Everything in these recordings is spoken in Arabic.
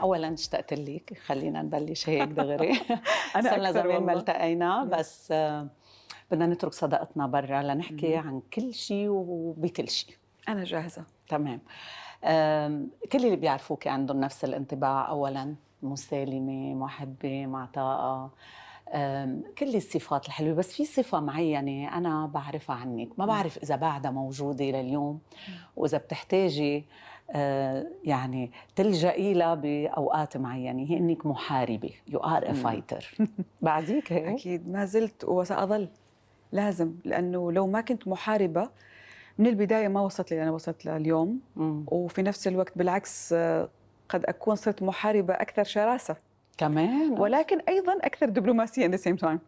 اولا اشتقت لك خلينا نبلش هيك دغري. أنا صرنا زمان ما. التقينا بس آه، بدنا نترك صداقتنا برا لنحكي عن كل شيء وبكل شيء أنا جاهزة. تمام. كل اللي بيعرفوك عندهم نفس الانطباع اولا مسالمة محبة معطاءة. كل الصفات الحلوة بس في صفة معينه أنا بعرفها عنك. ما بعرف إذا بعدها موجودة لليوم وإذا بتحتاجي آه، يعني تلجئي لها بأوقات معينة. هي إنك محاربة. you are a fighter بعديك هيك؟ أكيد. ما زلت وسأظل. لازم. لأنه لو ما كنت محاربة من البداية ما وصلت لي أنا وصلت مم. وفي نفس الوقت بالعكس آه، قد أكون صرت محاربة أكثر شراسة. كمان ولكن أيضا أكثر دبلوماسية at the same time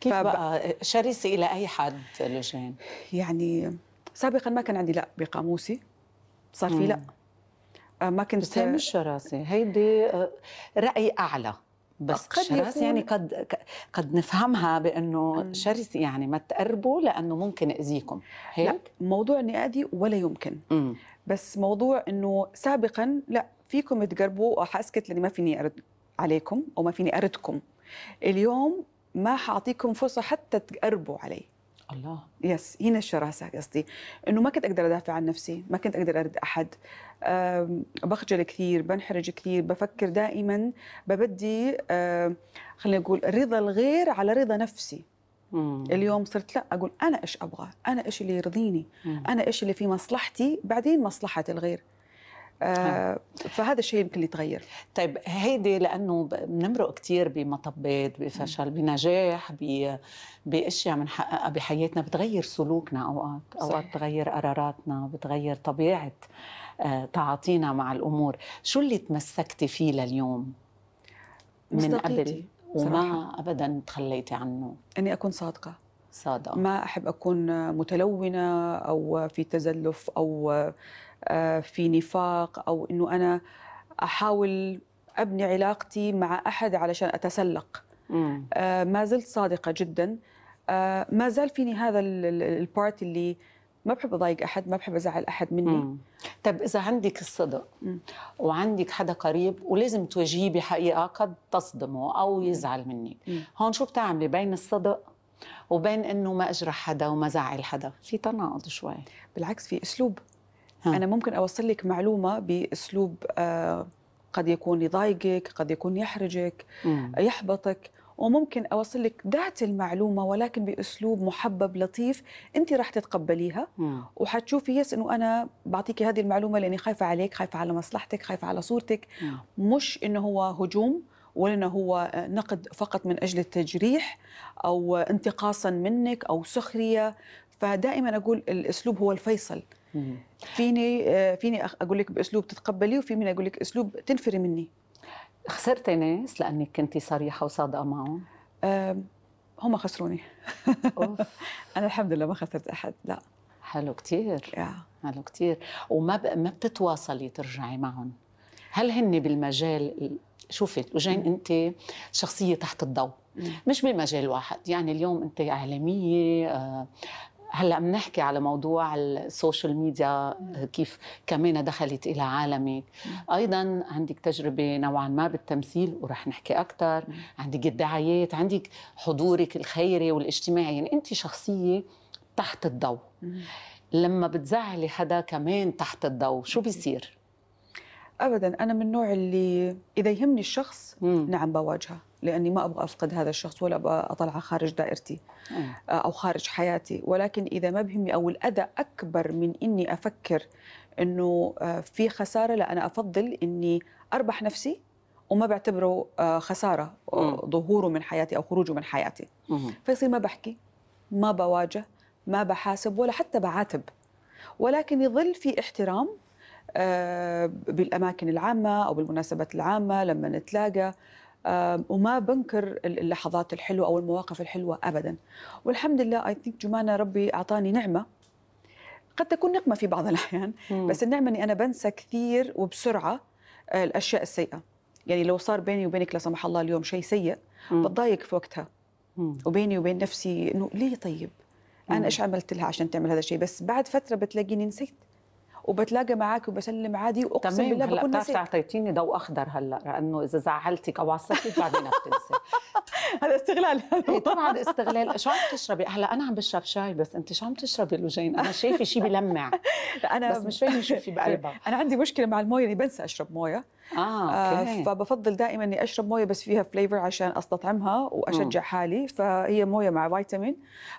كيف فب- بقى شرسة إلى أي حد لوجين يعني سابقا ما كان عندي لا بقاموسي صار في. لا آه، ما كنت بس هي مش شراسة هيدي آه، رأي أعلى بس قد يكون- يعني قد قد نفهمها بأنه مم. شرسة يعني ما تقربوا لأنه ممكن أذيكم لا هيك؟ موضوع اني اذي ولا يمكن مم. بس موضوع إنه سابقا لا فيكم تقربوا وحاسكت لأني ما فيني أرد عليكم أو ما فيني أردكم. اليوم ما حأعطيكم فرصة حتى تقربوا علي. الله. يس هنا الشراسه قصدي. إنه ما كنت أقدر أدافع عن نفسي ما كنت أقدر أرد أحد. أم، بخجل كثير بنحرج كثير بفكر دائما ببدي خلينا نقول رضا الغير على رضا نفسي. مم. اليوم صرت لا أقول أنا إيش أبغى؟ أنا إيش اللي يرضيني؟ مم. أنا إيش اللي في مصلحتي؟ بعدين مصلحة الغير. آه فهذا الشيء يمكن يتغير. طيب هيدي لأنه ب- بنمرق كتير بمطبات بفشل بنجاح ب- بأشياء بنحققها بحياتنا بتغير سلوكنا أوقات صحيح. بتغير قراراتنا بتغير طبيعة آه، تعاطينا مع الأمور. شو اللي تمسكتي فيه لليوم؟ من قبل؟ وما صراحة. ابدا تخليتي عنه. إني أكون صادقة. صادقة. ما أحب أكون متلونة أو في تزلف أو في نفاق أو إنه أنا أحاول أبني علاقتي مع أحد علشان أتسلق مم. آه، ما زلت صادقة جدا آه، ما زال فيني هذا ال- ال- البارت اللي ما بحب أضايق أحد ما بحب أزعل أحد مني مم. طب إذا عندك الصدق مم. وعندك حدا قريب ولازم تواجهيه بحقيقة قد تصدمه أو يزعل منك مم. هون شو بتعملي بين الصدق وبين إنه ما أجرح حدا وما زعل حدا في تناقض شوي بالعكس في أسلوب ها. أنا ممكن أوصل لك معلومة بأسلوب آه، قد يكون يضايقك قد يكون يحرجك مم. يحبطك وممكن أوصل لك ذات المعلومة ولكن بأسلوب محبب لطيف أنت راح تتقبليها مم. وحتشوفي يس إنه أنا بعطيكي هذه المعلومة لأني خايفة عليك خايفة على مصلحتك خايفة على صورتك مم. مش إنه هو هجوم ولا إنه هو نقد فقط من أجل التجريح أو انتقاصا منك أو سخرية فدائما أقول الأسلوب هو الفيصل. فيني آه، فيني أقول لك بأسلوب تتقبليه وفي مني أقول لك أسلوب تنفري مني. خسرتي ناس لانك كنتي صريحة وصادقة معهم؟ هم خسروني. أنا الحمد لله ما خسرت أحد لا. حلو كتير. يا. حلو كتير. وما ب... ما بتتواصلي ترجعي معهم؟ هل هن بالمجال ال- شوفي لوجين أنت شخصية تحت الضوء. مش بمجال واحد يعني اليوم أنت إعلامية آه، هلا بنحكي على موضوع السوشيال ميديا كيف كمان دخلت إلى عالمك أيضا عندك تجربة نوعا ما بالتمثيل ورح نحكي أكثر عندك الدعايات عندك حضورك الخيري والاجتماعي. يعني أنت شخصية تحت الضوء. لما بتزعلي حدا كمان تحت الضوء شو بيصير؟ ابدا أنا من النوع اللي إذا يهمني الشخص مم. نعم بواجهه. لأني ما أبغى أفقد هذا الشخص ولا أبغى أطلعه خارج دائرتي مم. أو خارج حياتي ولكن إذا ما بهمني أو الأذى أكبر من إني أفكر إنه آه، في خسارة لا أنا أفضل إني أربح نفسي وما بعتبره آه، خسارة آه،. ظهوره من حياتي أو خروجه من حياتي. فيصير ما بحكي ما بواجه ما بحاسب ولا حتى بعاتب ولكن يظل في احترام آه، بالأماكن العامة أو بالمناسبات العامة لما نتلاقى آه، وما بنكر اللحظات الحلوة أو المواقف الحلوة ابدا والحمد لله اي ثينك جمانه ربي أعطاني نعمة قد تكون نقمه في بعض الأحيان. بس النعمة إني أنا بنسى كثير وبسرعة آه، الأشياء السيئة يعني لو صار بيني وبينك لا سمح الله اليوم شيء سيء. بتضايق في وقتها مم. وبيني وبين نفسي إنه ليه طيب. أنا إيش عملت لها عشان تعمل هذا الشيء بس بعد فترة بتلاقيني نسيت وبتلاقى معك وبسلم عادي وأقسم تمام بالله بكون نسيت. اعطيتيني ضوء أخضر هلأ لأنه إذا زعلتك أو عصبتك بعدين بتنسي. هذا استغلال. إيه طبعا استغلال. شو عم تشربي؟ هلأ أنا عم بشرب شاي بس انت شو عم تشربي لوجين أنا شايفة شيء بلمع. أنا بس مش فاهمة شو في بقلبها. أنا عندي مشكلة مع الموية اني بنسى أشرب موية. آه آه okay فبفضل دائما إني أشرب موية بس فيها flavor عشان أستطعمها وأشجع حالي. فهي موية مع فيتامين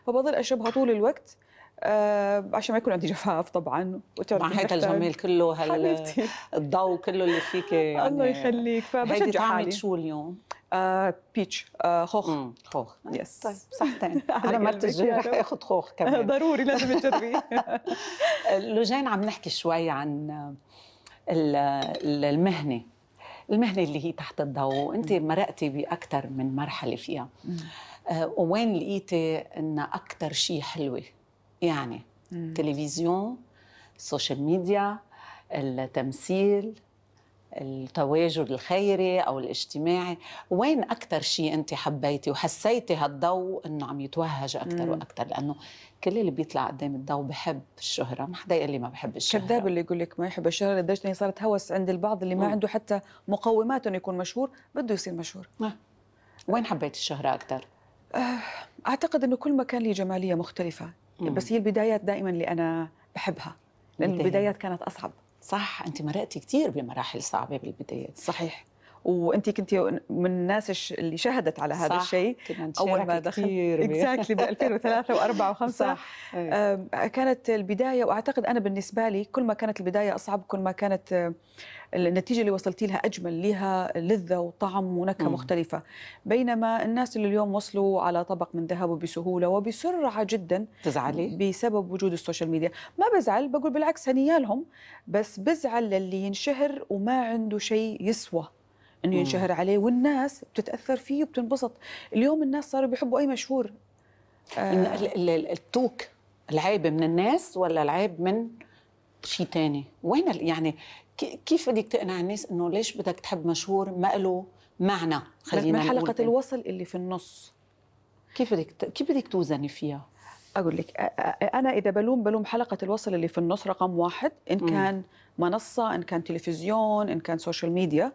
فبضل أشربها طول الوقت. آه عشان ما يكون عندي جفاف طبعا وتعرفي مع هيدا الجمال كله هال حبيبتي. الضوء كله اللي فيك يعني الله يخليك. فبشجع حالي. شو اليوم؟ آه peach آه خوخ. امم خوخ. yes طيب صحتين. على أنا مرت قلبك الجاية رح. آخذ خوخ كمان. ضروري لازم تجربيه. لوجين عم نحكي شوي عن ال- ال- المهنة. المهنة اللي هي تحت الضوء. انت مرقتي باكثر من مرحلة فيها. آه، وين لقيتي ان أكثر شيء حلوة؟ يعني تلفزيون ال social media التمثيل التواجد الخيري أو الاجتماعي. وين أكثر شيء أنت حبيتي وحسيتي هالضوء إنه عم يتوهج أكثر. وأكثر لأنه كل اللي بيطلع قدام الضوء بحب الشهرة ما حدا يقول لي ما بحب الشهرة. كذاب اللي يقول لك ما يحب الشهرة لدرجة إنه صارت هوس عند البعض اللي ما مم. عنده حتى مقومات إنه يكون مشهور بده يصير مشهور. وين حبيتي الشهرة أكثر أعتقد إنه كل مكان له جمالية مختلفة. بس هي البدايات دائما اللي أنا بحبها لأن. البدايات كانت أصعب. صح أنت مرقتي كثير بمراحل صعبة بالبدايات. صحيح. وانت كنت من الناس اللي شهدت على هذا صح. الشيء أول ما دخلت اكزاكتلي ب 2003 و4 و5 صح إيه. كانت البداية وأعتقد أنا بالنسبة لي كل ما كانت البداية أصعب كل ما كانت النتيجة اللي وصلتي لها أجمل لها لذة وطعم ونكهة مم. مختلفة بينما الناس اللي اليوم وصلوا على طبق من ذهب وبسهولة وبسرعة جدا تزعلي بسبب وجود ال social media ما بزعل بقول بالعكس هنيالهم بس بزعل للي ينشهر وما عنده شيء يسوى إنه. ينشهر عليه والناس بتتأثر فيه وبتنبسط. اليوم الناس صاروا بيحبوا أي مشهور. آه، التوك العيب من الناس ولا العيب من شيء تاني؟ وين يعني كيف بدك تقنع الناس إنه ليش بدك تحب مشهور ما له معنى؟ خلينا من حلقه كده. الوصل اللي في النص. كيف بدك كيف بدك توزني فيها؟ أقول لك أنا إذا بلوم بلوم حلقة الوصل اللي في النص رقم واحد إن. كان منصة إن كان تلفزيون إن كان social media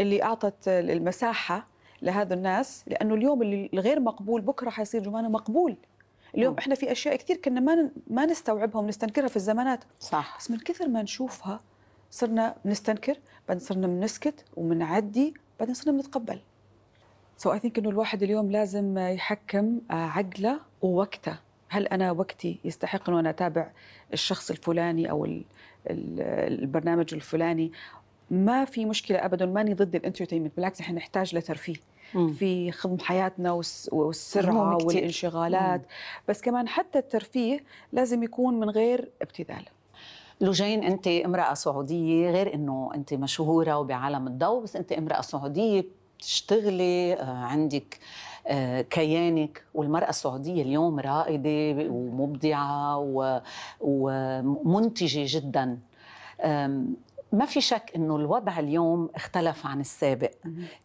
اللي أعطت المساحة لهذا الناس لأنه اليوم اللي الغير مقبول بكرة حيصير جمانه مقبول. اليوم مم. إحنا في أشياء كثير كنا ما ما نستوعبها ونستنكرها في الزمانات. صح. بس من كثر ما نشوفها صرنا بنستنكر بعدين صرنا بنسكت وبنعدي بعدين صرنا بنتقبل so I think إنه الواحد اليوم لازم يحكم آه، عقله ووقته. هل أنا وقتي يستحق إنه أنا أتابع الشخص الفلاني أو ال- ال- البرنامج الفلاني ما في مشكلة ابدا ماني ضد ال entertainment بالعكس إحنا نحتاج لترفيه مم. في خضم حياتنا والس- والسرعة. والانشغالات بس كمان حتى الترفيه لازم يكون من غير ابتذال لوجين أنت امرأة سعودية غير إنه أنت مشهورة وبعالم الضوء بس أنت امرأة سعودية بتشتغلي آه، عندك كيانك. والمرأة السعودية اليوم رائدة ومبدعة ومنتجة جدا. ما في شك إنه الوضع اليوم اختلف عن السابق.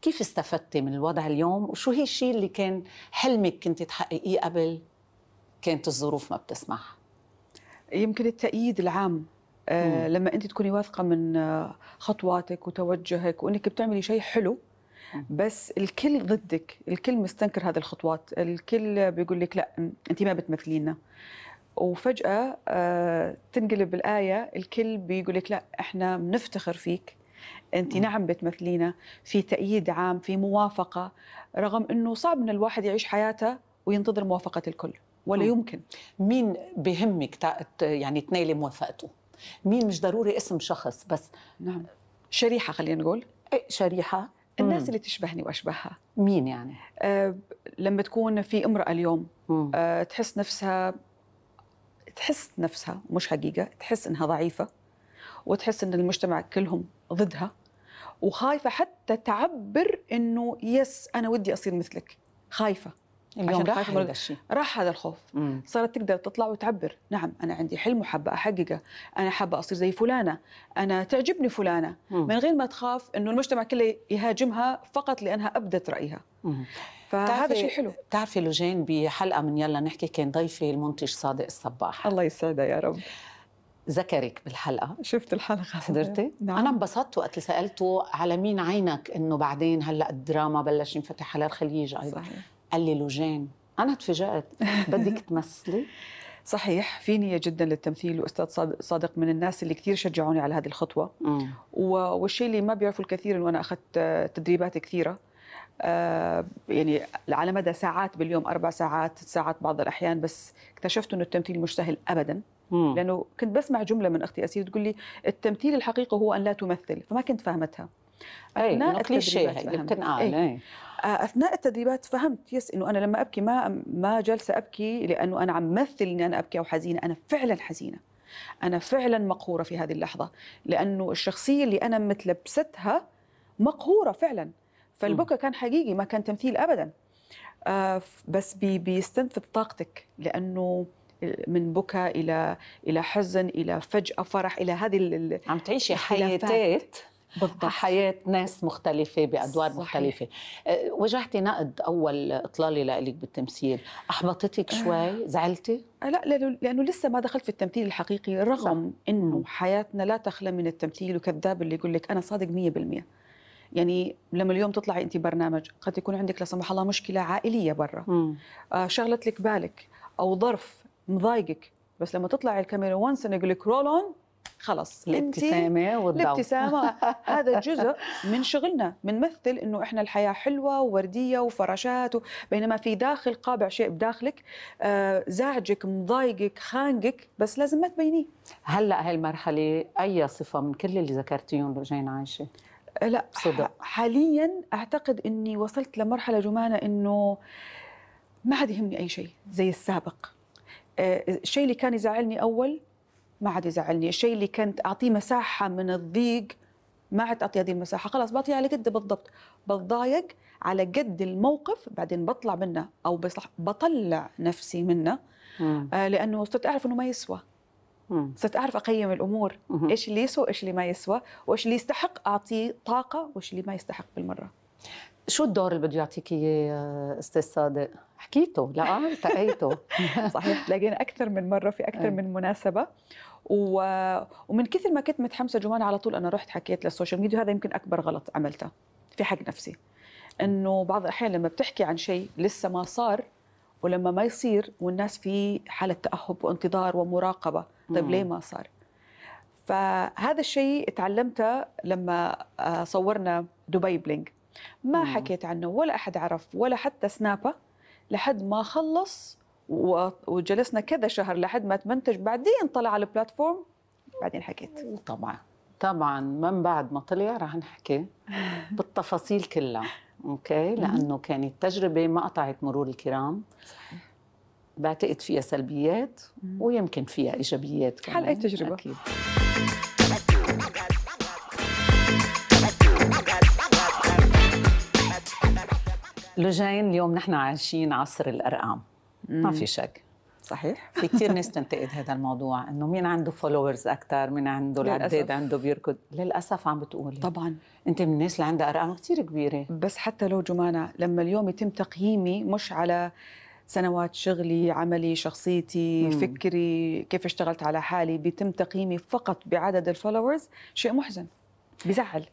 كيف استفدتي من الوضع اليوم؟ وشو هي الشيء اللي كان حلمك كنت تحققيه قبل كانت الظروف ما بتسمح؟ يمكن التأييد العام. آه. لما أنت تكوني واثقة من آه، خطواتك وتوجهك وإنك بتعملي شيء حلو. بس الكل ضدك الكل مستنكر هذه الخطوات الكل بيقول لك لا انت ما بتمثلينا وفجأة آه تنقلب الآية الكل بيقول لك لا إحنا بنفتخر فيك. انت. نعم بتمثلينا. في تأييد عام في موافقة رغم إنه صعب إن الواحد يعيش حياته وينتظر موافقة الكل ولا مم. يمكن. مين بهمك يعني تنالي موافقته؟ مين مش ضروري اسم شخص بس؟ نعم. شريحة خلينا نقول. إيه شريحة. الناس مم. اللي تشبهني وأشبهها مين يعني أه لما تكون في امرأة اليوم مم. أه تحس نفسها تحس نفسها مش حقيقة تحس إنها ضعيفة وتحس إن المجتمع كلهم ضدها وخايفة حتى تعبر إنه يس أنا ودي أصير مثلك خايفة اليوم راح هذا الشيء راح هذا الخوف. مم. صارت تقدر تطلع وتعبر. نعم أنا عندي حلم وحابة أحققه. أنا حابة أصير زي فلانة. أنا تعجبني فلانة. مم. من غير ما تخاف إنه المجتمع كله يهاجمها فقط لأنها أبدت رأيها. مم. فهذا شيء حلو. بتعرفي لوجين بحلقة من يلا نحكي كان ضيفي المنتج صادق الصباح. الله يسعدها يا رب. ذكرك بالحلقة. شفت الحلقة. حضرتي؟ نعم. أنا انبسطت وقت سألته على مين عينك إنه بعدين هلأ الدراما بلش ينفتح على الخليج أيضا. صحيح. قال لي لوجين أنا تفاجأت. بدك تمثلي؟ صحيح في نية جدا للتمثيل وأستاذ صاد- صادق من الناس اللي كثير شجعوني على هذه. و- والشيء اللي ما بيعرفوا الكثير إنه أنا أخذت تدريبات كثيرة. آه، يعني على مدى ساعات باليوم أربع ساعات ساعات بعض الأحيان بس اكتشفت إنه التمثيل مش سهل ابدا. مم. لأنه كنت بسمع جملة من أختي اسير تقول لي التمثيل الحقيقي هو أن لا تمثل فما كنت فهمتها كليشيه التدريبات إيه. إيه آه، أثناء التدريبات فهمت يس إنه أنا لما أبكي ما ما جالسه أبكي لأنه أنا عم مثل إني أنا أبكي أو حزينة. أنا فعلا حزينة. أنا فعلا مقهورة في هذه اللحظة. لأنه الشخصية اللي أنا متلبستها مقهورة فعلا. فالبكا كان حقيقي ما كان تمثيل ابدا. آه، بس بي بيستنفذ طاقتك. لأنه من بكى إلى إلى حزن إلى فجأة فرح إلى هذه عم تعيشي. حياتات بالضبط حياة ناس مختلفة بأدوار صحيح. مختلفة أه، واجهتي نقد أول إطلالة لك بالتمثيل أحبطتك شوي زعلتي؟ آه، لا لأنه لأنه لسه ما دخلت في التمثيل الحقيقي رغم إنه مم. حياتنا لا تخلى من التمثيل وكذاب اللي يقول لك أنا صادق 100% يعني لما اليوم تطلعي انت برنامج قد يكون عندك لا سمح الله مشكلة عائلية برا. آه شغلت لك بالك أو ظرف مضايقك بس لما تطلعي الكاميرا once يقول لك roll on خلص انت الابتسامة والضوء الابتسامة هذا جزء من شغلنا بنمثل إنه إحنا الحياة حلوة ووردية وفراشات و... بينما في داخل قابع شيء بداخلك آه زعجك مضايقك خانقك بس لازم ما تبينيه هلأ هاي المرحلة أي صفة من كل اللي ذكرتيهم لوجين عايشة؟ آه لا صدق. حاليا أعتقد إني وصلت لمرحلة جمانة إنه ما عاد يهمني أي شيء زي السابق آه، الشيء اللي كان يزعلني أول ما عاد يزعلني الشيء اللي كنت أعطيه مساحة من الضيق ما عاد اعطي هذه المساحة خلاص بعطيها على قد بالضبط بتضايق على قد الموقف بعدين بطلع منه أو بصح بطلع نفسي منه مم. آه، لأنه صرت أعرف إنه ما يسوى مم. صرت أعرف أقيم الأمور مهم. إيش اللي يسوى وايش اللي ما يسوى وإيش اللي يستحق أعطيه طاقة وإيش اللي ما يستحق بالمرة شو الدور اللي بده يعطيك إياه آه، أستاذ صادق؟ حكيته لا التقيته صحيح تلاقينا أكثر من مرة في أكثر. من مناسبة و... ومن كثر ما كنت متحمسة جمانة على طول أنا رحت حكيت للسوشيال ميديا هذا يمكن أكبر غلط عملته في حق نفسي إنه بعض الأحيان لما بتحكي عن شيء لسه ما صار ولما ما يصير والناس في حالة تأهب وانتظار ومراقبة طيب مم. ليه ما صار فهذا الشيء تعلمته لما آه، صورنا دبي بلينك ما مم. حكيت عنه ولا أحد عرف ولا حتى سنابة لحد ما خلص وجلسنا كذا شهر لحد ما تمنتج. بعدين طلع على البلاتفورم بعدين حكيت. طبعا. طبعا. من بعد ما طلع رح نحكي بالتفاصيل كلها okay؟ لأنه كانت تجربة ما قطعت مرور الكرام. بعتقد فيها سلبيات ويمكن فيها إيجابيات كمان. حال أي تجربة. أكيد. لجين اليوم نحن عايشين عصر الأرقام. ما في شك. صحيح. في كثير ناس تنتقد هذا الموضوع إنه مين عنده followers أكثر مين عنده العداد. عنده بيركض. للأسف عم بتقولي طبعا. أنت من الناس اللي عندها أرقام كثير كبيرة. بس حتى لو جمانة لما اليوم يتم تقييمي مش على سنوات شغلي عملي شخصيتي مم. فكري كيف اشتغلت على حالي بيتم تقييمي فقط بعدد ال followers شيء محزن. بزعل.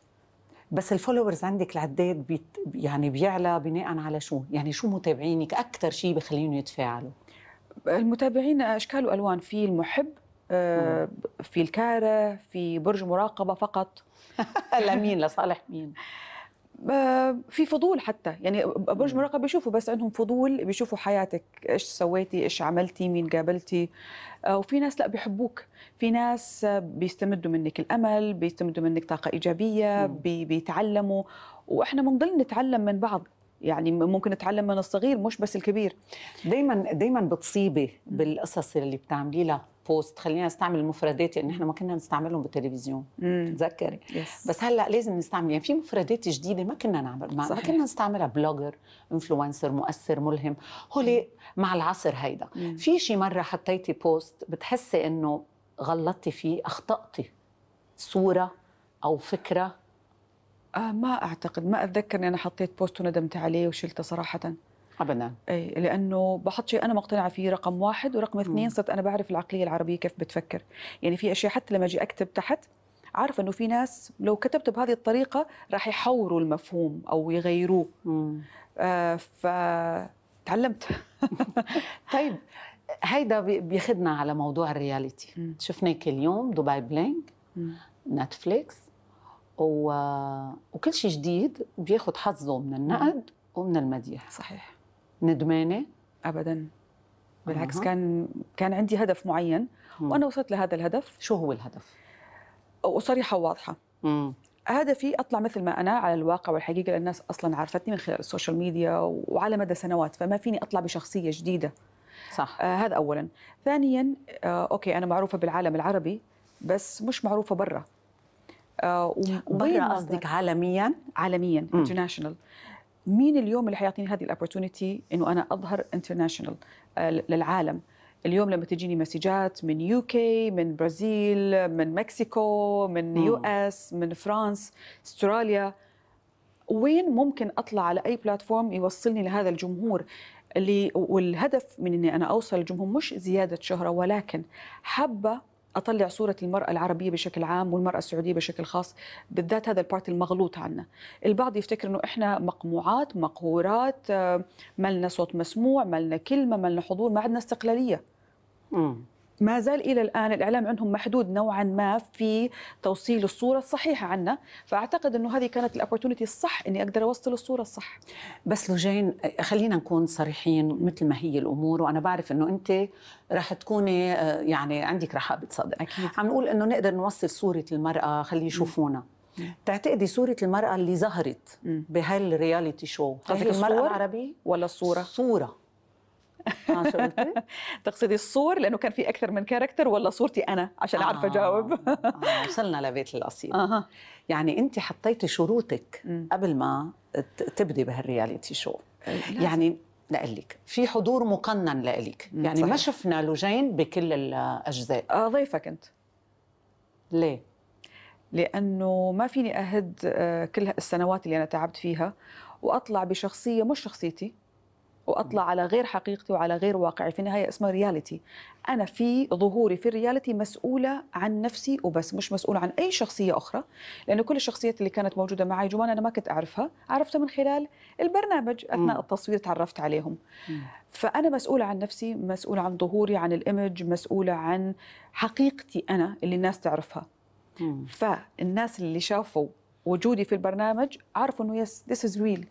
بس ال followers عندك العداد بيت يعني بيعلى بناء على شو؟ يعني شو متابعينك؟ أكثر شيء بخليهم يتفاعلوا. المتابعين أشكال وألوان في المحب آه، في الكارة في برج مراقبة فقط. لمين؟ لصالح مين؟ في فضول حتى. يعني برج مراقبه بيشوفوا بس عندهم فضول بيشوفوا حياتك إيش سويتي إيش عملتي مين قابلتي. آه، وفي ناس لا بيحبوك. في ناس آه، بيستمدوا منك الأمل بيستمدوا منك طاقة إيجابية. بي بيتعلموا. وإحنا بنضل نتعلم من بعض. يعني ممكن نتعلم من الصغير مش بس الكبير. دائما دائما بتصيبي بالقصص اللي بتعملي لها post خلينا نستعمل المفردات يعني إحنا ما كنا نستعملهم بالتلفزيون. تذكري yes بس هلأ لازم نستعمل يعني في مفردات جديدة ما كنا نعمل ما, ما صحيح. كنا نستعملها blogger influencer مؤثر ملهم. هو مع العصر هيدا. مم. في شي مرة حطيتي post بتحسي إنه غلطتي فيه أخطأتي؟ صورة أو فكرة؟ آه ما أعتقد ما أتذكر إني أنا حطيت post وندمت عليه وشلته صراحة. ابدا. اي لأنه بحط شيء أنا مقتنعة فيه رقم واحد ورقم اثنين. صرت أنا بعرف العقلية العربية كيف بتفكر. يعني في أشياء حتى لما أجي أكتب تحت عارفة إنه في ناس لو كتبت بهذه الطريقة راح يحوروا المفهوم أو يغيروه. آه فتعلمت. طيب هيدا بي- بياخدنا على موضوع ال reality. شفناك اليوم Dubai Bling Netflix و... وكل شيء جديد بياخد حظه من النقد ومن المديح. صحيح. ندمانة؟ ابدا. بالعكس. كان كان عندي هدف معين مم. وأنا وصلت لهذا الهدف. شو هو الهدف؟ وصريحه وواضحة. مم. هدفي أطلع مثل ما أنا على الواقع والحقيقة لأن الناس أصلا عرفتني من خلال ال social media وعلى مدى سنوات فما فيني أطلع بشخصية جديدة. صح. آه هذا اولا. ثانيا آه okay أنا معروفة بالعالم العربي بس مش معروفة برا. آه برا قصدك عالميا؟ عالميا. international مين اليوم اللي حيعطيني هذه ال opportunity إنه أنا أظهر international للعالم اليوم لما تجيني مسجات من UK من برازيل من مكسيكو من. يو اس من فرانس استراليا وين ممكن أطلع على أي platform يوصلني لهذا الجمهور اللي والهدف من إني أنا أوصل للجمهور مش زيادة شهرة ولكن حابه أطلع صورة المرأة العربية بشكل عام والمرأة السعودية بشكل خاص بالذات هذا ال part المغلوط عنا البعض يفتكر إنه إحنا مقموعات مقهورات آه، ما لنا صوت مسموع ما لنا كلمة ما لنا حضور ما عندنا استقلالية. ما زال إلى الآن الإعلام عندهم محدود نوعا ما في توصيل الصورة الصحيحة عنا فأعتقد إنه هذه كانت ال opportunity الصح إني أقدر أوصل الصورة الصح بس لوجين خلينا نكون صريحين مثل ما هي الأمور وأنا بعرف إنه أنت رح تكوني آه، يعني عندك رحابه صدر أكيد عم نقول إنه نقدر نوصل صورة المرأة خلي يشوفونا. تعتقدي صورة المرأة اللي ظهرت. بهال reality show قصدك الصور؟ العربيه ولا شو قلتي؟ تقصدي الصور لأنه كان في أكثر من character ولا صورتي أنا؟ عشان أعرف أجاوب. آه آه وصلنا لبيت القصيد أها. يعني أنت حطيتي شروطك مم. قبل ما تبدي بهال reality show لازم. يعني لك في حضور مقنن لإلك. يعني ما صحيح. شفنا لوجين بكل الأجزاء. آه، ضيفك انت ليه؟ لأنه ما فيني أهد آه، كل السنوات اللي أنا تعبت فيها وأطلع بشخصية مش شخصيتي. وأطلع على غير حقيقتي وعلى غير واقعي. في النهاية اسمها reality أنا في ظهوري في ال reality مسؤولة عن نفسي وبس مش مسؤولة عن أي شخصية أخرى لأنه كل الشخصيات اللي كانت موجودة معي جوان أنا ما كنت أعرفها عرفتها من خلال البرنامج أثناء. التصوير تعرفت عليهم. فأنا مسؤولة عن نفسي مسؤولة عن ظهوري عن ال image مسؤولة عن حقيقتي أنا اللي الناس تعرفها. فالناس اللي شافوا وجودي في البرنامج عرفوا إنه yes this is real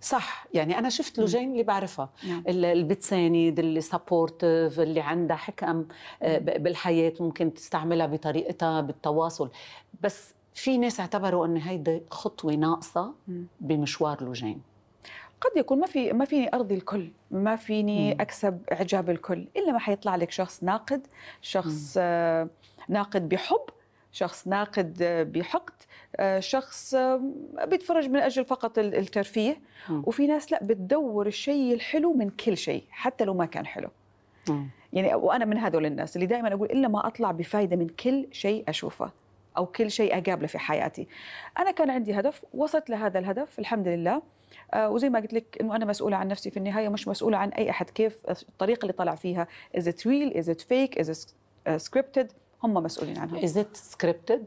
صح. يعني أنا شفت لوجين اللي بعرفها. نعم. ال- اللي بتساند اللي supportive اللي عندها حكم آه، ب- بالحياة ممكن تستعملها بطريقتها بالتواصل. بس في ناس اعتبروا أن هيدي خطوة ناقصة مم. بمشوار لوجين قد يكون ما في ما فيني أرضي الكل ما فيني مم. أكسب إعجاب الكل إلا ما حيطلع لك شخص ناقد شخص آه ناقد بحب شخص ناقد آه، بحقد آه، شخص آه، بيتفرج من أجل فقط ال- الترفيه. وفي ناس لا بتدور الشيء الحلو من كل شيء حتى لو ما كان حلو. يعني وأنا من هذول الناس اللي دائما أقول إلا ما أطلع بفائده من كل شيء أشوفه أو كل شيء أقابله في حياتي. أنا كان عندي هدف وصلت لهذا الهدف الحمد لله. آه وزي ما قلت لك إنه أنا مسؤولة عن نفسي في النهاية مش مسؤولة عن أي أحد كيف الطريقة اللي طلع فيها. is it real is it fake is it scripted هم مسؤولين عنها. Is it scripted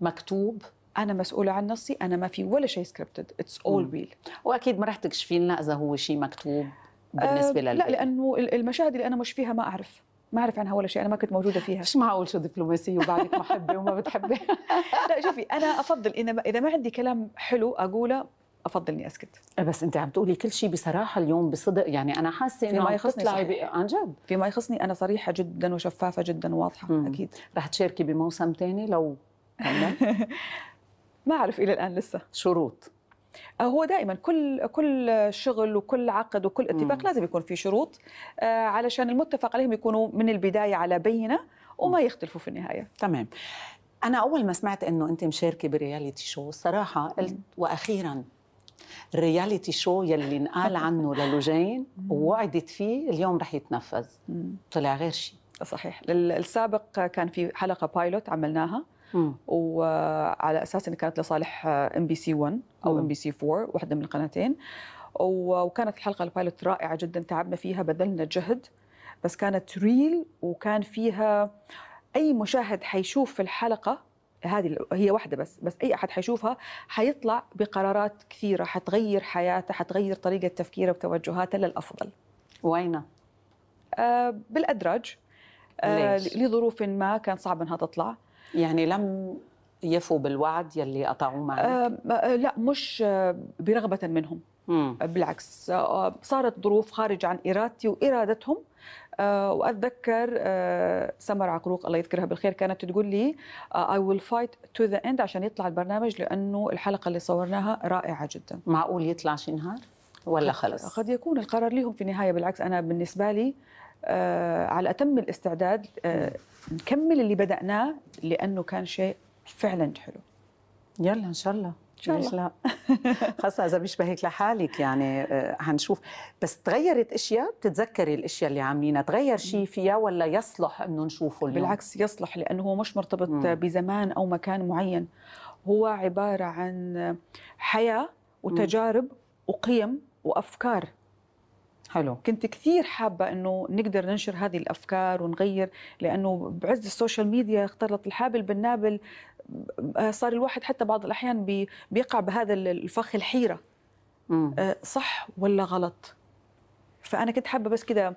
مكتوب أنا مسؤولة عن نفسي أنا ما في ولا شيء scripted it's all. real. وأكيد ما رح تكشفي لنا إذا هو شيء مكتوب بالنسبة لا للباقي لأنه ال- المشاهد اللي أنا مش فيها ما أعرف ما أعرف عنها ولا شيء أنا ما كنت موجودة فيها. مش معقول شو دبلوماسيه وبعدك محبة وما بتحبي لا شوفي أنا أفضل إن إذا ما عندي كلام حلو أقوله أفضل إني أسكت. بس أنت عم تقولي كل شيء بصراحة اليوم بصدق يعني أنا حاسة إنه عم يخصني تطلعي. عن جد. فيما يخصني أنا صريحة جدا وشفافة جدا وواضحة مم. أكيد. رح تشاركي بموسم تاني لو ما أعرف إلى الآن لسه. شروط. هو دائما كل كل شغل وكل عقد وكل اتفاق مم. لازم يكون في شروط آه، علشان المتفق عليهم يكونوا من البداية على بينة وما يختلفوا في النهاية. تمام. أنا أول ما سمعت إنه أنت مشاركة ب reality show الصراحه قلت وأخيرا ال reality show يلي انقال عنه للوجين ووعدت فيه اليوم رح يتنفذ. طلع غير شيء صحيح. السابق كان في حلقة pilot عملناها. مم. وعلى أساس انها كانت لصالح MBC 1 أو. MBC 4 واحدة من القناتين. وكانت الحلقة ال pilot رائعة جدا. تعبنا فيها بذلنا جهد. بس كانت real وكان فيها أي مشاهد حيشوف في الحلقة هذه هي واحدة بس بس أي أحد حيشوفها حيطلع بقرارات كثيرة حتغير حياته حتغير طريقة تفكيره وتوجهاته للأفضل وينها؟ آه بالأدراج آه ليش؟ لظروف ما كان صعب إنها تطلع يعني لم يفوا بالوعد يلي قطعوه معك؟ آه آه، لا مش آه برغبة منهم مم. بالعكس آه، صارت ظروف خارجة عن إرادتي وإرادتهم آه، وأتذكر آه، سمر عقروق الله يذكرها بالخير كانت تقول لي I will fight to the end عشان يطلع البرنامج لأنه الحلقة اللي صورناها رائعة جدا معقول يطلع شي نهار؟ ولا خلص؟ قد يكون القرار لهم في النهاية بالعكس أنا بالنسبة لي آه، على أتم الاستعداد آه، نكمل اللي بدأناه لأنه كان شيء فعلا حلو يلا إن شاء الله شاء ليش لا؟ خاصة إذا بيشبهك لحالك يعني آه، هنشوف بس تغيرت أشياء؟ بتتذكري الأشياء اللي عاملينها؟ تغير شيء فيها ولا يصلح إنه نشوفه اليوم؟ بالعكس يصلح لأنه هو مش مرتبط مم. بزمان أو مكان معين. هو عبارة عن حياة وتجارب وقيم وأفكار. حلو. كنت كثير حابة إنه نقدر ننشر هذه الأفكار ونغير لأنه بعز ال social media اختلط الحابل بالنابل آه، صار الواحد حتى بعض الأحيان بي- بيقع بهذا الفخ الحيرة. مم. آه، صح ولا غلط؟ فأنا كنت حابة بس كده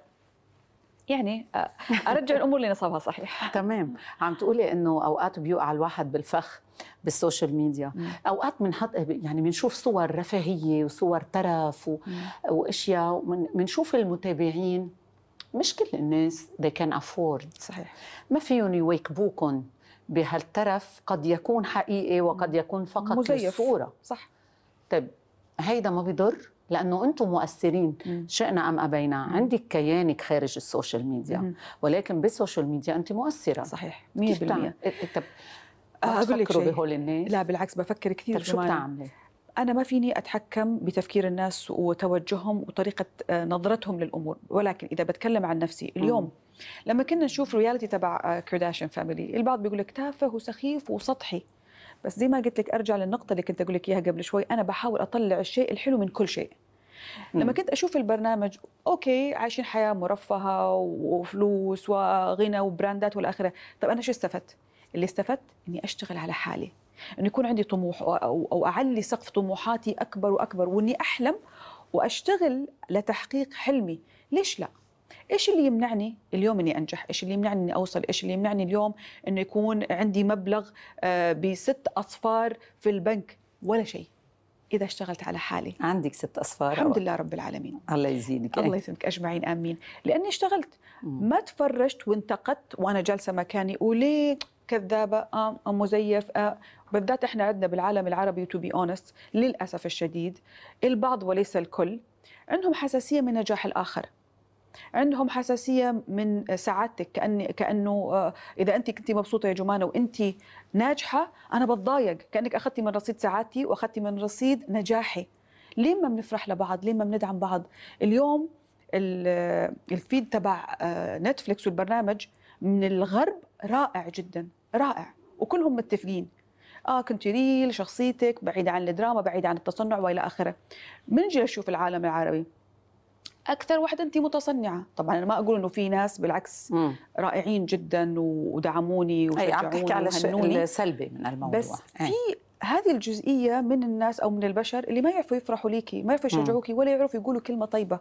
يعني آه، أرجع الأمور لنصابها صحيح. تمام. عم تقولي إنه أوقات بيوقع الواحد بالفخ بال social media. مم. أوقات بنحط يعني بنشوف صور رفاهية وصور ترف و... وأشياء بنشوف المتابعين. مش كل الناس they can afford. صحيح. ما فيهم يواكبوكم بهالترف قد يكون حقيقي وقد يكون فقط مزيف. للصورة. صح. طيب هيدا ما بيضر؟ لأنه أنتم مؤثرين. شئنا أم أبينا عندك كيانك خارج ال social media. ولكن بال social media أنت مؤثرة صحيح 100% كيف بتعمل؟ طب آه، ما أقول لك. بهول الناس لا بالعكس بفكر كثير شو. بتعملي؟ أنا ما فيني أتحكم بتفكير الناس وتوجههم وطريقة آه، نظرتهم للأمور ولكن إذا بتكلم عن نفسي اليوم. لما كنا نشوف reality تبع Kardashian family البعض بيقول لك تافه وسخيف وسطحي بس زي ما قلت لك أرجع للنقطة اللي كنت أقول لك إياها قبل شوي. أنا بحاول أطلع الشيء الحلو من كل شيء. لما. كنت أشوف البرنامج okay عايشين حياة مرفهة وفلوس وغنى و brandات والى آخره. طب أنا شو استفدت؟ اللي استفدت إني أشتغل على حالي. إنه يكون عندي طموح أو- أو أو أعلي سقف طموحاتي أكبر وأكبر وإني أحلم وأشتغل لتحقيق حلمي. ليش لا؟ إيش اللي يمنعني اليوم إني أنجح؟ إيش اللي يمنعني إني أوصل؟ إيش اللي يمنعني اليوم إنه يكون عندي مبلغ آه، بست أصفار في البنك؟ ولا شيء. إذا اشتغلت على حالي. عندك ست أصفار. الحمد لله رب العالمين. الله يزيدك. الله يسلمك أجمعين. آمين. لأني اشتغلت. ما تفرجت وانتقدت وأنا جالسة مكاني. وليه؟ كذابة. آه آه، مزيف. آه بالذات إحنا عندنا بالعالم العربي to be honest للأسف الشديد البعض وليس الكل عندهم حساسية من نجاح الآخر. عندهم حساسية من سعادتك كأن كأنه آه، إذا انت كنت مبسوطة يا جمانة وانت ناجحة أنا بتضايق كأنك اخذتي من رصيد سعادتي واخذتي من رصيد نجاحي. ليه ما بنفرح لبعض؟ ليه ما بندعم بعض؟ اليوم ال- الفيد تبع آه، نتفليكس والبرنامج من الغرب رائع جدا رائع وكلهم متفقين. آه كنت ريل شخصيتك بعيدة عن الدراما بعيدة عن التصنع وإلى آخره. بنجي نشوف العالم العربي؟ أكثر واحدة انت متصنعة طبعا أنا ما أقول إنه في ناس بالعكس مم. رائعين جدا ودعموني أي عم تحكي وشجعوني على الشيء السلبي من الموضوع بس إيه. في هذه الجزئية من الناس أو من البشر اللي ما يعرفوا يفرحوا ليكي ما يعرفوا. يشجعوكي ولا يعرفوا يقولوا كلمة طيبة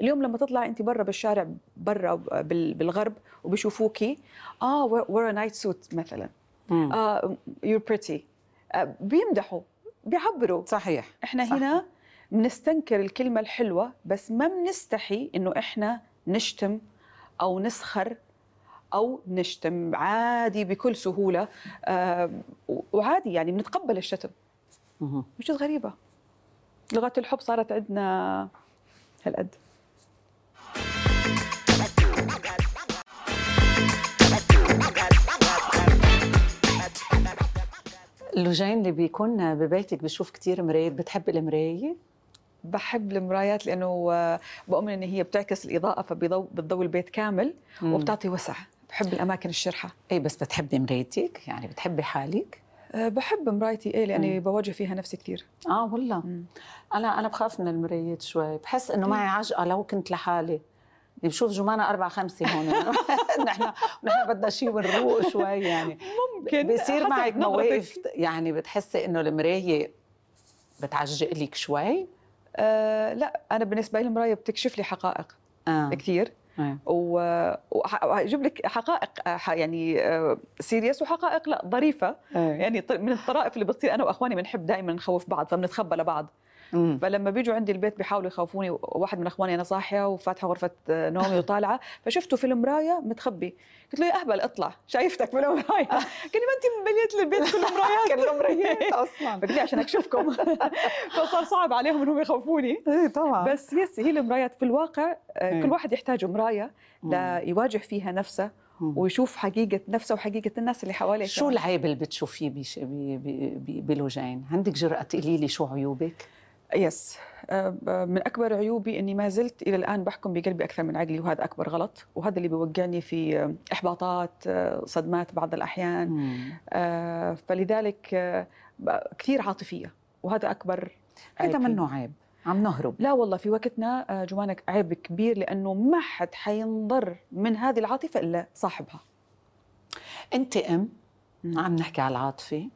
اليوم لما تطلع انت برا بالشارع برا بال- بالغرب وبيشوفوكي آه wear a night suit مثلا مم. آه you're pretty آه بيمدحوا بيعبروا صحيح إحنا صح. هنا بنستنكر الكلمة الحلوة بس ما بنستحي إنه إحنا نشتم أو نسخر أو نشتم عادي بكل سهولة آه وعادي يعني بنتقبل الشتم. مش غريبة لغة الحب صارت عندنا هالقد لوجين اللي بيكون ببيتك بشوف كتير مرايات بتحب المراية؟ بحب المرايات لأنه آه، بؤمن إن هي بتعكس الإضاءة فبتضوي البيت كامل مم. وبتعطي وسع. بحب الأماكن الشرحة. إيه بس بتحبي مرايتك؟ يعني بتحبي حالك؟ أه بحب مرايتي إيه لأني مم. بواجه فيها نفسي كثير. آه والله. أنا أنا بخاف من المرايات شوي. بحس إنه معي عجقة لو كنت لحالي. يعني بشوف جمانة أربعة خمسة هون. نحن نحن بدنا شيء ونروق شوي يعني. ممكن. بصير معك. مواقف يعني بتحسي إنه المراية بتعجق لك شوي. أه لا أنا بالنسبة لي المرايه بتكشف لي حقائق آه كثير. و- وح- وأجيب لك حقائق آه، يعني سيريس وحقائق لا ظريفة إيه. يعني من الطرائف اللي بتصير أنا وأخواني بنحب دائما نخوف بعض فبنتخبى لبعض فلما بيجوا عندي البيت بيحاولوا يخوفوني. واحد من اخواني أنا صاحيه وفاتحه غرفه نومي وطالعه. فشفته في المرايه متخبي. قلت له يا اهبل اطلع شايفتك في المرايه قال لي ما انت لي البيت كله مرايات. كله مرايات أصلا. قلت لي عشان أكشفكم. فصار صعب عليهم إنهم يخوفوني. إيه طبعا. بس yes هي المرايات. في الواقع آه، إيه. كل واحد يحتاج مراية ليواجه فيها نفسه ويشوف حقيقة نفسه وحقيقة الناس اللي حواليه شو. العيب اللي بتشوفيه بلوجين؟ عندك جرأة تقولي لي شو عيوبك؟ yes آه، من أكبر عيوبي إني ما زلت إلى الآن بحكم بقلبي أكثر من عقلي وهذا أكبر غلط. وهذا اللي بيوقعني في آه، إحباطات آه، صدمات بعض الأحيان. مم. فلذلك كثير عاطفية. وهذا أكبر هذا. منه عيب؟ عم نهرب. لا والله في وقتنا جمانك عيب كبير لأنه ما حد حينضر من هذه العاطفة إلا صاحبها. أنت أم. عم نحكي على العاطفة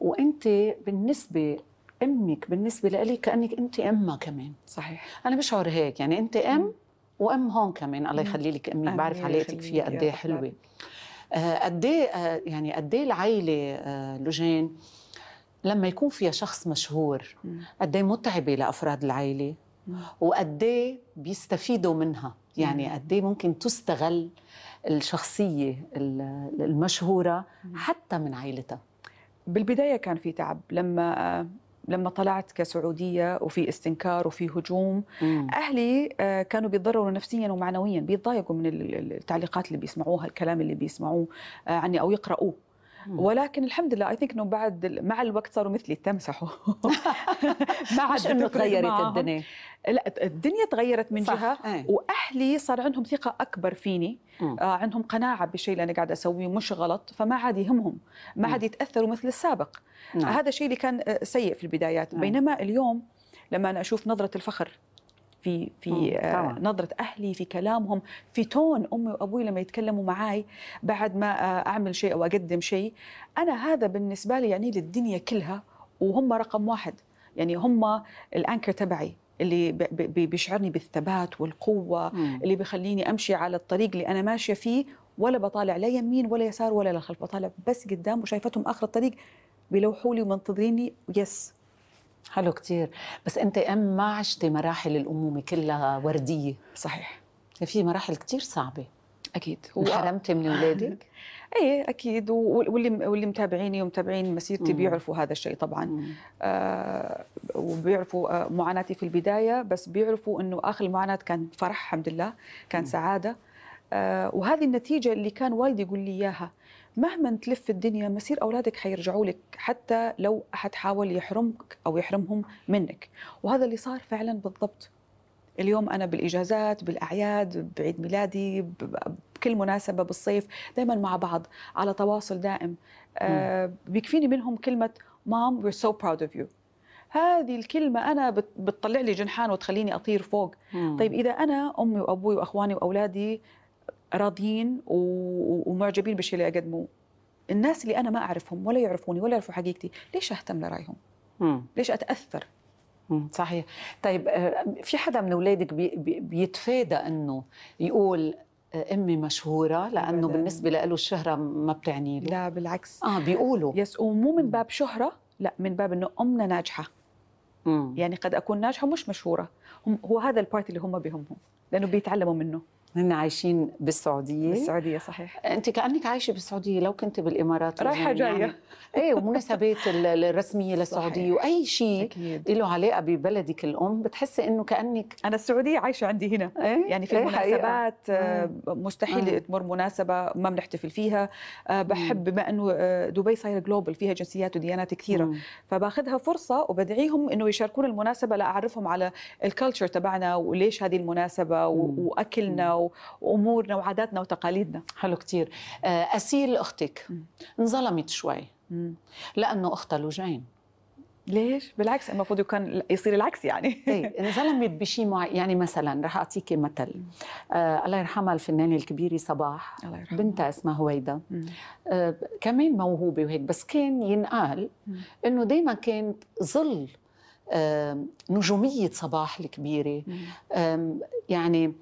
وأنت بالنسبة أمك بالنسبة لي كأنك أنت أمها كمان صحيح أنا بشعر هيك يعني أنت أم مم. وأم هون كمان الله. يخلي لك أمي آمين بعرف علاقتك فيها قد إيه حلوة آه، قد إيه آه، يعني قد إيه العائله لوجين لما يكون فيها شخص مشهور. قد إيه متعبة لأفراد العائله. وقد إيه بيستفيدوا منها يعني. قد إيه ممكن تستغل الشخصية ال- المشهورة. حتى من عائلتها بالبداية كان في تعب لما لما طلعت كسعودية وفي استنكار وفي هجوم أهلي آه، كانوا بيتضرروا نفسيا ومعنويا بيتضايقوا من ال- ال- التعليقات اللي بيسمعوها الكلام اللي بيسمعوه آه، عني أو يقرأوه مم. ولكن الحمد لله اي ثينك إنه بعد مع الوقت صاروا مثلي تمسحوا ما عاد مش إنه تغيرت معاهم. الدنيا لا الدنيا تغيرت من صح، جهة إيه. وأهلي صار عندهم ثقة أكبر فيني مم. آه عندهم قناعة بالشيء اللي أنا قاعدة أسويه مش غلط فما عاد يهمهم ما. عاد يتأثروا مثل السابق نعم. هذا الشيء اللي كان آه، سيء في البدايات نعم. بينما اليوم لما أنا أشوف نظرة الفخر في في آه،. نظرة أهلي في كلامهم في تون أمي وأبوي لما يتكلموا معي بعد ما آه، أعمل شيء أو أقدم شيء أنا هذا بالنسبة لي يعني للدنيا كلها وهم رقم واحد يعني هم الأنكر تبعي اللي بيشعرني بالثبات والقوة مم. اللي بيخليني أمشي على الطريق اللي أنا ماشية فيه ولا بطالع لا يمين ولا يسار ولا للخلف بطالع بس قدام وشايفتهم آخر الطريق بيلوحوا لي ومنتظريني يس حلو كتير. بس أنت أم ما عشتي مراحل الأمومة كلها وردية؟ صحيح. في مراحل كتير صعبة. أكيد. انحرمتي من أولادك؟ إيه أكيد. واللي واللي متابعيني ومتابعين مسيرتي. بيعرفوا هذا الشيء طبعا. آه وبيعرفوا آه معاناتي في البداية بس بيعرفوا إنه آخر المعاناه كان فرح الحمد لله. كان مم. سعادة. آه وهذه النتيجة اللي كان والدي يقول لي إياها. مهما تلف الدنيا مسير أولادك حيرجعوا لك حتى لو أحد حاول يحرمك أو يحرمهم منك. وهذا اللي صار فعلا بالضبط. اليوم أنا بالإجازات بالأعياد بعيد ميلادي بكل مناسبة بالصيف دائما مع بعض على تواصل دائم. آه بيكفيني منهم كلمة مام we're so proud of you. هذه الكلمة أنا بت- بتطلع لي جنحان وتخليني أطير فوق. مم. طيب إذا أنا أمي وأبوي وأخواني وأولادي راضيين ومعجبين بالشيء اللي أقدمه الناس اللي أنا ما أعرفهم ولا يعرفوني ولا يعرفوا حقيقتي ليش أهتم لرأيهم؟ مم. ليش مم. صحيح. طيب آه، في حدا من أولادك بي بي بيتفادى إنه يقول آه، أمي مشهورة؟ لأنه أبداً. بالنسبة له الشهرة ما بتعني له. لا بالعكس. آه بيقولوا. yes ومو من باب شهرة لا من باب أنه أمنا ناجحة. مم. يعني قد أكون ناجحة مش مشهورة. هم هو هذا ال part اللي هم بهمهم لأنه بيتعلموا منه. هن عايشين بالسعودية بالسعودية صحيح أنت كأنك عايشة بالسعودية لو كنت بالإمارات رايحة لجاي جاية. يعني إيه ومناسبات ال- الرسمية للسعودية صحيح. وأي شيء له علاقة ببلدك الأم بتحسي إنه كأنك أنا السعودية عايشة عندي هنا إيه يعني في إيه حقيقة. المناسبات آه، مم. مستحيل مم. تمر مناسبة ما بنحتفل فيها آه، بحب بما أنه آه، دبي صايرة global فيها جنسيات وديانات كثيرة مم. فباخذها فرصة وبدعيهم أنه يشاركون المناسبة لأعرفهم على ال culture تبعنا وليش هذه المناسبة و- مم. وأكلنا و- وأمورنا وعاداتنا وتقاليدنا حلو كتير آه، أسيل أختك مم. انظلمت شوي مم. لأنه أختها لوجين ليش؟ بالعكس المفروض كان يصير العكس يعني إيه انظلمت بشيء معين يعني مثلا رح اعطيكي مثل آه الله يرحمها الفنانة الكبيرة صباح الله يرحمه بنتها اسمها هويدا. آه كمان موهوبة وهيك بس كان ينقال. إنه دائما كانت ظل آه نجومية صباح الكبيرة. آم، يعني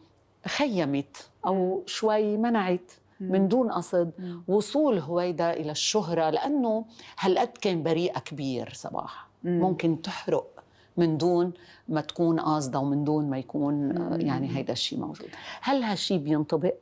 خيمت أو شوي منعت من دون قصد. وصول هويدا إلى الشهرة لأنه هالقد كان بريئه كبير صباح مم. ممكن تحرق من دون ما تكون قاصدة ومن دون ما يكون آه،. يعني هيدا الشيء موجود هل هالشيء بينطبق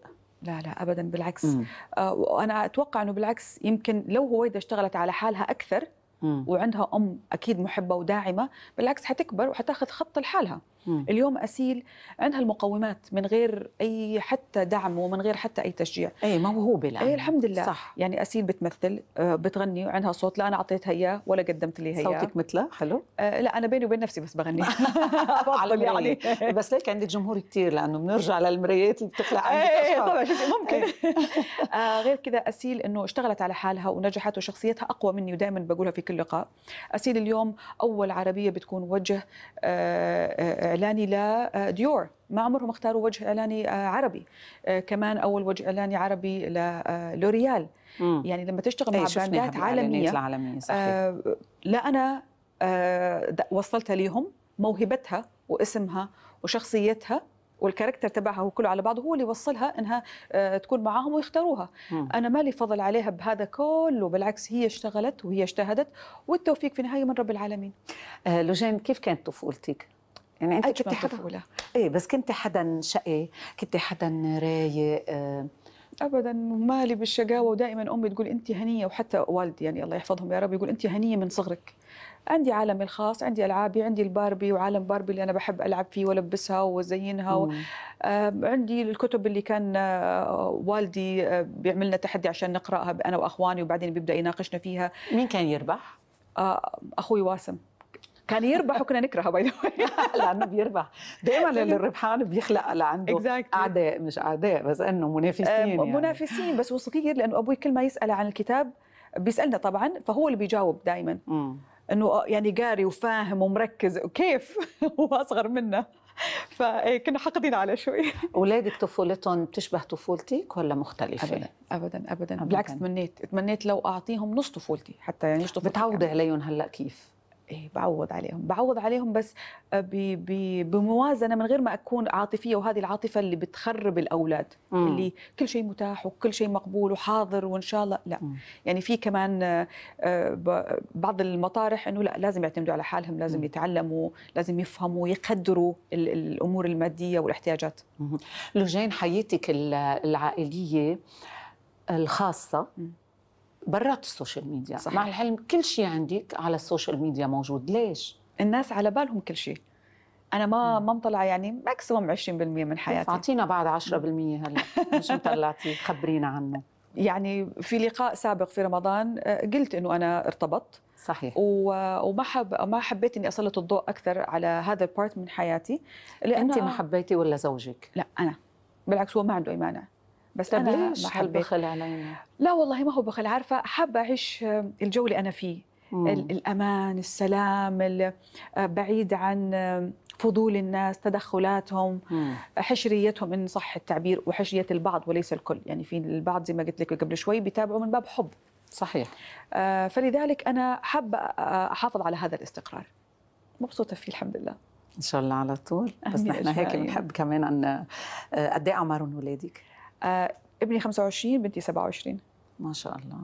لا لا ابدا بالعكس مم. آه، وأنا أتوقع إنه بالعكس يمكن لو هويدا اشتغلت على حالها أكثر مم. وعندها أم أكيد محبة وداعمة بالعكس حتكبر وحتاخذ خط لحالها. اليوم أسيل عندها المقومات من غير أي حتى دعم ومن غير حتى أي تشجيع. إيه موهوبه الان اي الحمد لله. صح. يعني أسيل بتمثل آه، بتغني وعندها صوت. لا أنا اعطيتها اياه ولا قدمت لي اياه صوتك مثلها حلو. آه، لا أنا بيني وبين نفسي بس بغني. على يعني. بس ليك عندك جمهور كتير لأنه بنرجع للمرايات اللي بتخلق عندك إيه. طبعا ممكن. آه غير كذا أسيل إنه اشتغلت على حالها ونجحت وشخصيتها أقوى مني ودائما بقولها في كل لقاء. أسيل اليوم أول عربية بتكون وجه آه آه، اعلاني لديور ما عمرهم اختاروا وجه إعلاني آه عربي. آه كمان أول وجه إعلاني عربي للوريال. يعني لما تشتغل مع شفناها brandات بالإعلانات عالمية العالمية صحيح. آه لا أنا آه وصلتها ليهم موهبتها واسمها وشخصيتها وال character تبعها هو كله على بعضه هو اللي وصلها إنها آه تكون معاهم ويختاروها. مم. أنا مالي فضل عليها بهذا كله بالعكس هي اشتغلت وهي اجتهدت والتوفيق في النهايه من رب العالمين. آه لوجين كيف كانت طفولتك؟ يعني أنت كنت حدا طفولة. إيه بس كنت حدا شقي كنت حدا رايق آه. ابدا مالي بالشقاوة ودائما أمي تقول انت هنية وحتى والدي يعني الله يحفظهم يا رب يقول انت هنية من صغرك. عندي عالمي الخاص عندي ألعابي عندي الباربي وعالم باربي اللي أنا بحب ألعب فيه وألبسها وأزينها و... آه، عندي الكتب اللي كان آه، والدي آه، بيعمل لنا تحدي عشان نقرأها أنا وأخواني وبعدين بيبدأ يناقشنا فيها. مين كان يربح؟ أخوي واسم. كان يربح وكنا نكرهه by the way لأنه بيربح دائما الربحان بيخلق لعنده exactly أعداء مش أعداء بس إنه منافسين يعني. منافسين بس وصغير لأنه أبوي كل ما يسأل عن الكتاب بيسألنا طبعا فهو اللي بيجاوب دائما. إنه آه، يعني قاري وفاهم ومركز كيف هو أصغر منا فكنا حاقدين على شوي اولادك طفولتهم بتشبه طفولتك ولا مختلفة؟ ابدا ابدا ابدا أبداً. بالعكس تمنيت تمنيت لو أعطيهم نص طفولتي حتى يعني طفولتي بتعوضي. عليهم هلأ كيف؟ إيه بعوض عليهم بعوض عليهم بس ب ب بموازنة من غير ما أكون عاطفية وهذه العاطفة اللي بتخرب الأولاد مم. اللي كل شيء متاح وكل شيء مقبول وحاضر وإن شاء الله لا مم. يعني في كمان آه، آه، بعض المطارح إنه لا لازم يعتمدوا على حالهم لازم مم. يتعلموا لازم يفهموا يقدروا ال- الأمور المادية والاحتياجات مهم. لوجين حياتك ال- العائلية الخاصة مم. برات ال social media. صحيح. مع العلم كل شيء عندك على ال social media موجود. ليش؟ الناس على بالهم كل شيء أنا ما ما مطلعه يعني maximum 20% من حياتي. اعطينا بعد 10% هلا. مش مطلعتي خبرينا عنه. يعني في لقاء سابق في رمضان آه، قلت إنه أنا ارتبطت. صحيح. وما حب ما حبيت إني أسلط الضوء أكثر على هذا ال part من حياتي. لأن انت ما حبيتي ولا زوجك؟ لا أنا. بالعكس هو ما عنده اي مانع بس طب أنا ليش ما حبيت هالبخل علينا؟ لا والله ما هو بخل عارفة حابة أعيش آه، الجو اللي أنا فيه مم. ال- الأمان السلام ال- آه، بعيد عن آه، فضول الناس تدخلاتهم مم. حشريتهم إن صح التعبير وحشرية البعض وليس الكل يعني في البعض زي ما قلت لك قبل شوي بيتابعوا من باب حب صحيح آه، فلذلك أنا حابة آه، أحافظ على هذا الاستقرار مبسوطة فيه الحمد لله إن شاء الله على طول بس نحن هيك. بنحب كمان أن قد إيه اعمارهم اولادك؟ آه، ابني 25 بنتي 27 ما شاء الله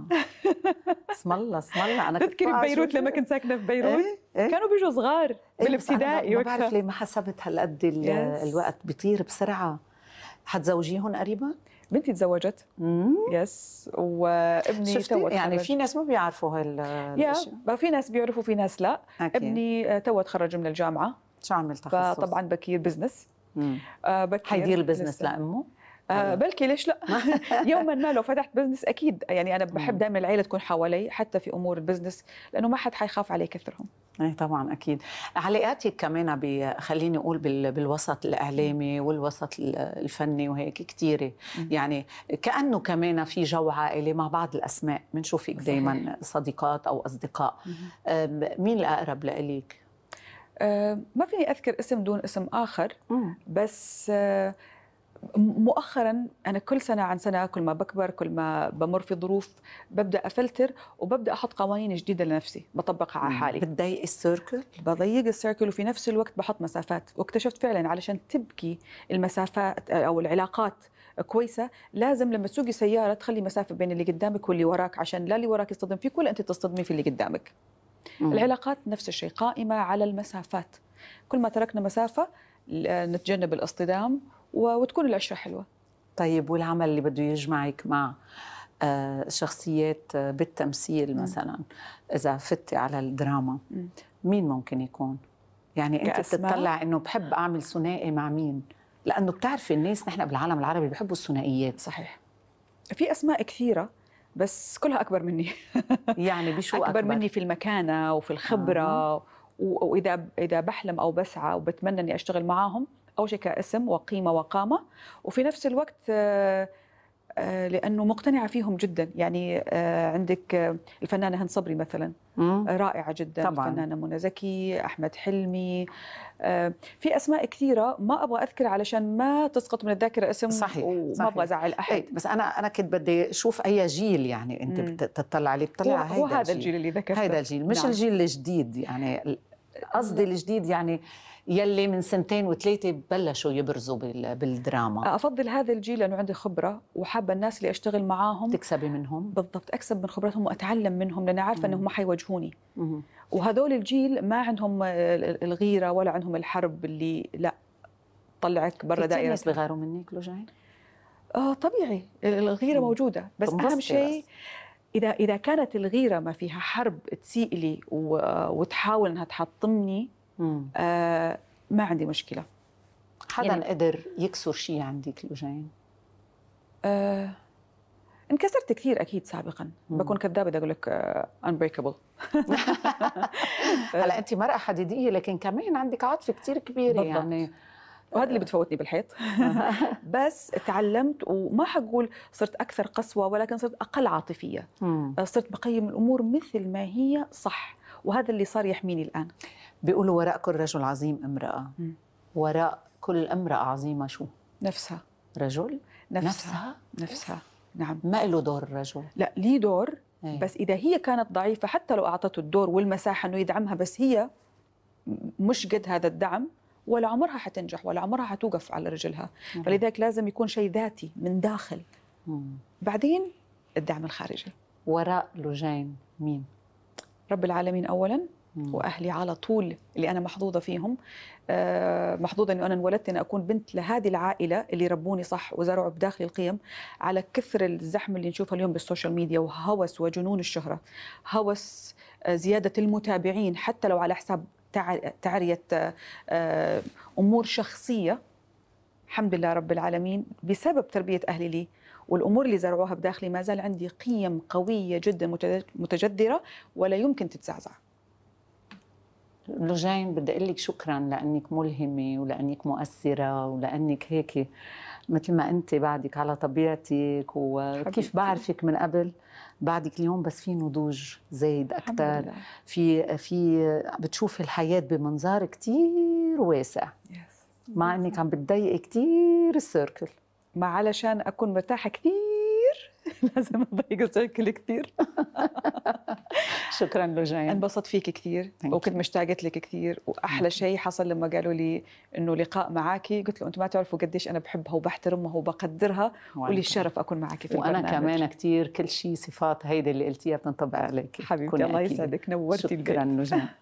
اسم الله اسم الله أنا كنت تذكري ببيروت لما كنت ساكنة في بيروت إيه؟ إيه؟ كانوا بيجوا صغار إيه، بالابتدائي ما بعرف ليه ما حسبت هالقد. الوقت بيطير بسرعة حتزوجيهم قريبا؟ بنتي تزوجت. yes وابني تو يعني. في ناس ما بيعرفوا هال يا في ناس بيعرفوا في ناس لا أكيد. ابني آه، تو تخرج من الجامعة شو عمل تخصص؟ فطبعا بكير business. آه، بكير حيدير ال business. لأمه؟ آه بلكي ليش لا؟ يوما ما لو فتحت business أكيد. يعني أنا بحب. دائما العيلة تكون حوالي حتى في أمور ال business لأنه ما حد حيخاف علي كثرهم. اي طبعا أكيد. علاقاتك كمان خليني أقول بال... بالوسط الإعلامي والوسط ال- الفني وهيك كثيره. يعني كأنه كمان في جو عائلي مع بعض الأسماء. بنشوفك. دائما صديقات أو أصدقاء. مين الأقرب لإلك آه، ما فيني أذكر اسم دون اسم آخر بس آه، مؤخرا أنا كل سنة عن سنة كل ما بكبر كل ما بمر في ظروف ببدأ أفلتر وببدأ أحط قوانين جديدة لنفسي بطبقها على حالي. بتضايقي السيركل بضيق السيركل وفي نفس الوقت بحط مسافات واكتشفت فعلا علشان تبكي المسافات أو العلاقات كويسة لازم لما تسوقي سيارة تخلي مسافة بين اللي قدامك واللي وراك عشان لا اللي وراك يصطدم فيك ولا أنت تصطدمي في اللي قدامك. مم. العلاقات نفس الشيء قائمة على المسافات. كل ما تركنا مسافة نتجنب الاصطدام وتكون العشرة حلوة طيب والعمل اللي بده يجمعك مع آه، شخصيات آه، بالتمثيل. مثلا إذا فتي على الدراما. مين ممكن يكون يعني أنت؟ بتطلع إنه بحب أعمل ثنائي مع مين لأنه بتعرفي الناس نحن بالعالم العربي بحبوا الثنائيات صحيح في أسماء كثيرة بس كلها أكبر مني يعني بشو أكبر, أكبر, مني في المكانة وفي الخبرة آه. وإذا إذا بحلم أو بسعى وبتمنى إني أشتغل معاهم أول شيء كاسم وقيمة وقامة وفي نفس الوقت آه، آه، لأنه مقتنعة فيهم جدا يعني آه، عندك الفنانة هند صبري مثلا مم. رائعة جدا طبعاً. الفنانة منى زكي أحمد حلمي في أسماء كثيرة ما أبغى أذكر علشان ما تسقط من الذاكرة اسم صحيح، وما صحيح. أبغى أزعل أحد إيه، بس أنا أنا كنت بدي أشوف أي جيل يعني أنت. بتطلع عليه بتطلع هو, هو هذا الجيل اللي ذكرته هيدا الجيل مش نعم. الجيل الجديد يعني قصدي الجديد يعني يلي من سنتين وثلاثه بلشوا يبرزوا بال- بالدراما أفضل هذا الجيل لأنه عندي خبرة وحابة الناس اللي أشتغل معاهم تكسبي منهم بالضبط أكسب من خبرتهم وأتعلم منهم لأني عارفة. إنهم حيواجهوني مم. وهذول الجيل ما عندهم ال- الغيرة ولا عندهم الحرب اللي لا طلعك برا دائره ناس بغاروا منك لوجين آه طبيعي الغيرة مم. موجودة بس أهم شيء. إذا إذا كانت الغيرة ما فيها حرب تسيء لي وتحاول إنها تحطمني. آه ما عندي مشكلة. حدا يعني- قدر يكسر شيء عندك لوجين؟ آه انكسرت كثير أكيد سابقا. مم. بكون كذابة اذا أقول لك انبريكابل هلا انت مرأة حديدية لكن كمان عندك عاطفة كثير كبيرة بالضبط. يعني وهذا اللي بتفوتني بالحيط. بس تعلمت وما حقول صرت أكثر قسوة ولكن صرت أقل عاطفية. مم. صرت بقيم الأمور مثل ما هي صح. وهذا اللي صار يحميني الآن بيقولوا وراء كل رجل عظيم امرأة. وراء كل امرأة عظيمة شو؟ نفسها رجل؟ نفسها نفسها؟ نفسها نعم ما له دور الرجل لا لي دور إيه. بس إذا هي كانت ضعيفة حتى لو أعطته الدور والمساحة إنه يدعمها بس هي مش قد هذا الدعم ولا عمرها حتنجح ولا عمرها حتوقف على رجلها مم. فلذلك لازم يكون شيء ذاتي من داخل مم. بعدين الدعم الخارجي وراء لوجين مين؟ رب العالمين اولا. وأهلي على طول اللي أنا محظوظة فيهم. آه، محظوظة إنه أنا انولدت ان أكون بنت لهذه العائلة اللي ربوني صح وزرعوا بداخلي القيم على كثر الزحمة اللي نشوفها اليوم بال social media وهوس وجنون الشهرة هوس آه، زيادة المتابعين حتى لو على حساب تع- تعرية آه، أمور شخصية. الحمد لله رب العالمين. بسبب تربية أهلي لي والأمور اللي زرعوها بداخلي ما زال عندي قيم قوية جدا متج- متجذرة ولا يمكن تتزعزع. لوجين بدي أقول لك شكرا لأنك ملهمة ولأنك مؤثرة ولأنك هيك مثل ما أنت بعدك على طبيعتك وكيف. بعرفك من قبل بعدك اليوم بس في نضوج زايد أكثر في في بتشوفي الحياة بمنظار كتير واسع. مع إنك عم بتضيقي كتير السيركل ما علشان أكون مرتاحة كثير. لازم أضيق السيركل كثير. شكرا لوجين انبسطت فيك كثير. وكنت. مشتاقة لك كثير. وأحلى شيء حصل لما قالوا لي إنه لقاء معاكي قلت له أنتم ما تعرفوا قديش أنا بحبها وبحترمها وبقدرها. ولي الشرف أكون معك في وأنا البرنامج. كمان كثير كل شيء صفات هيدي اللي قلتيها بتنطبق عليك. حبيبتي الله. يسعدك. نورتي شكرا لوجين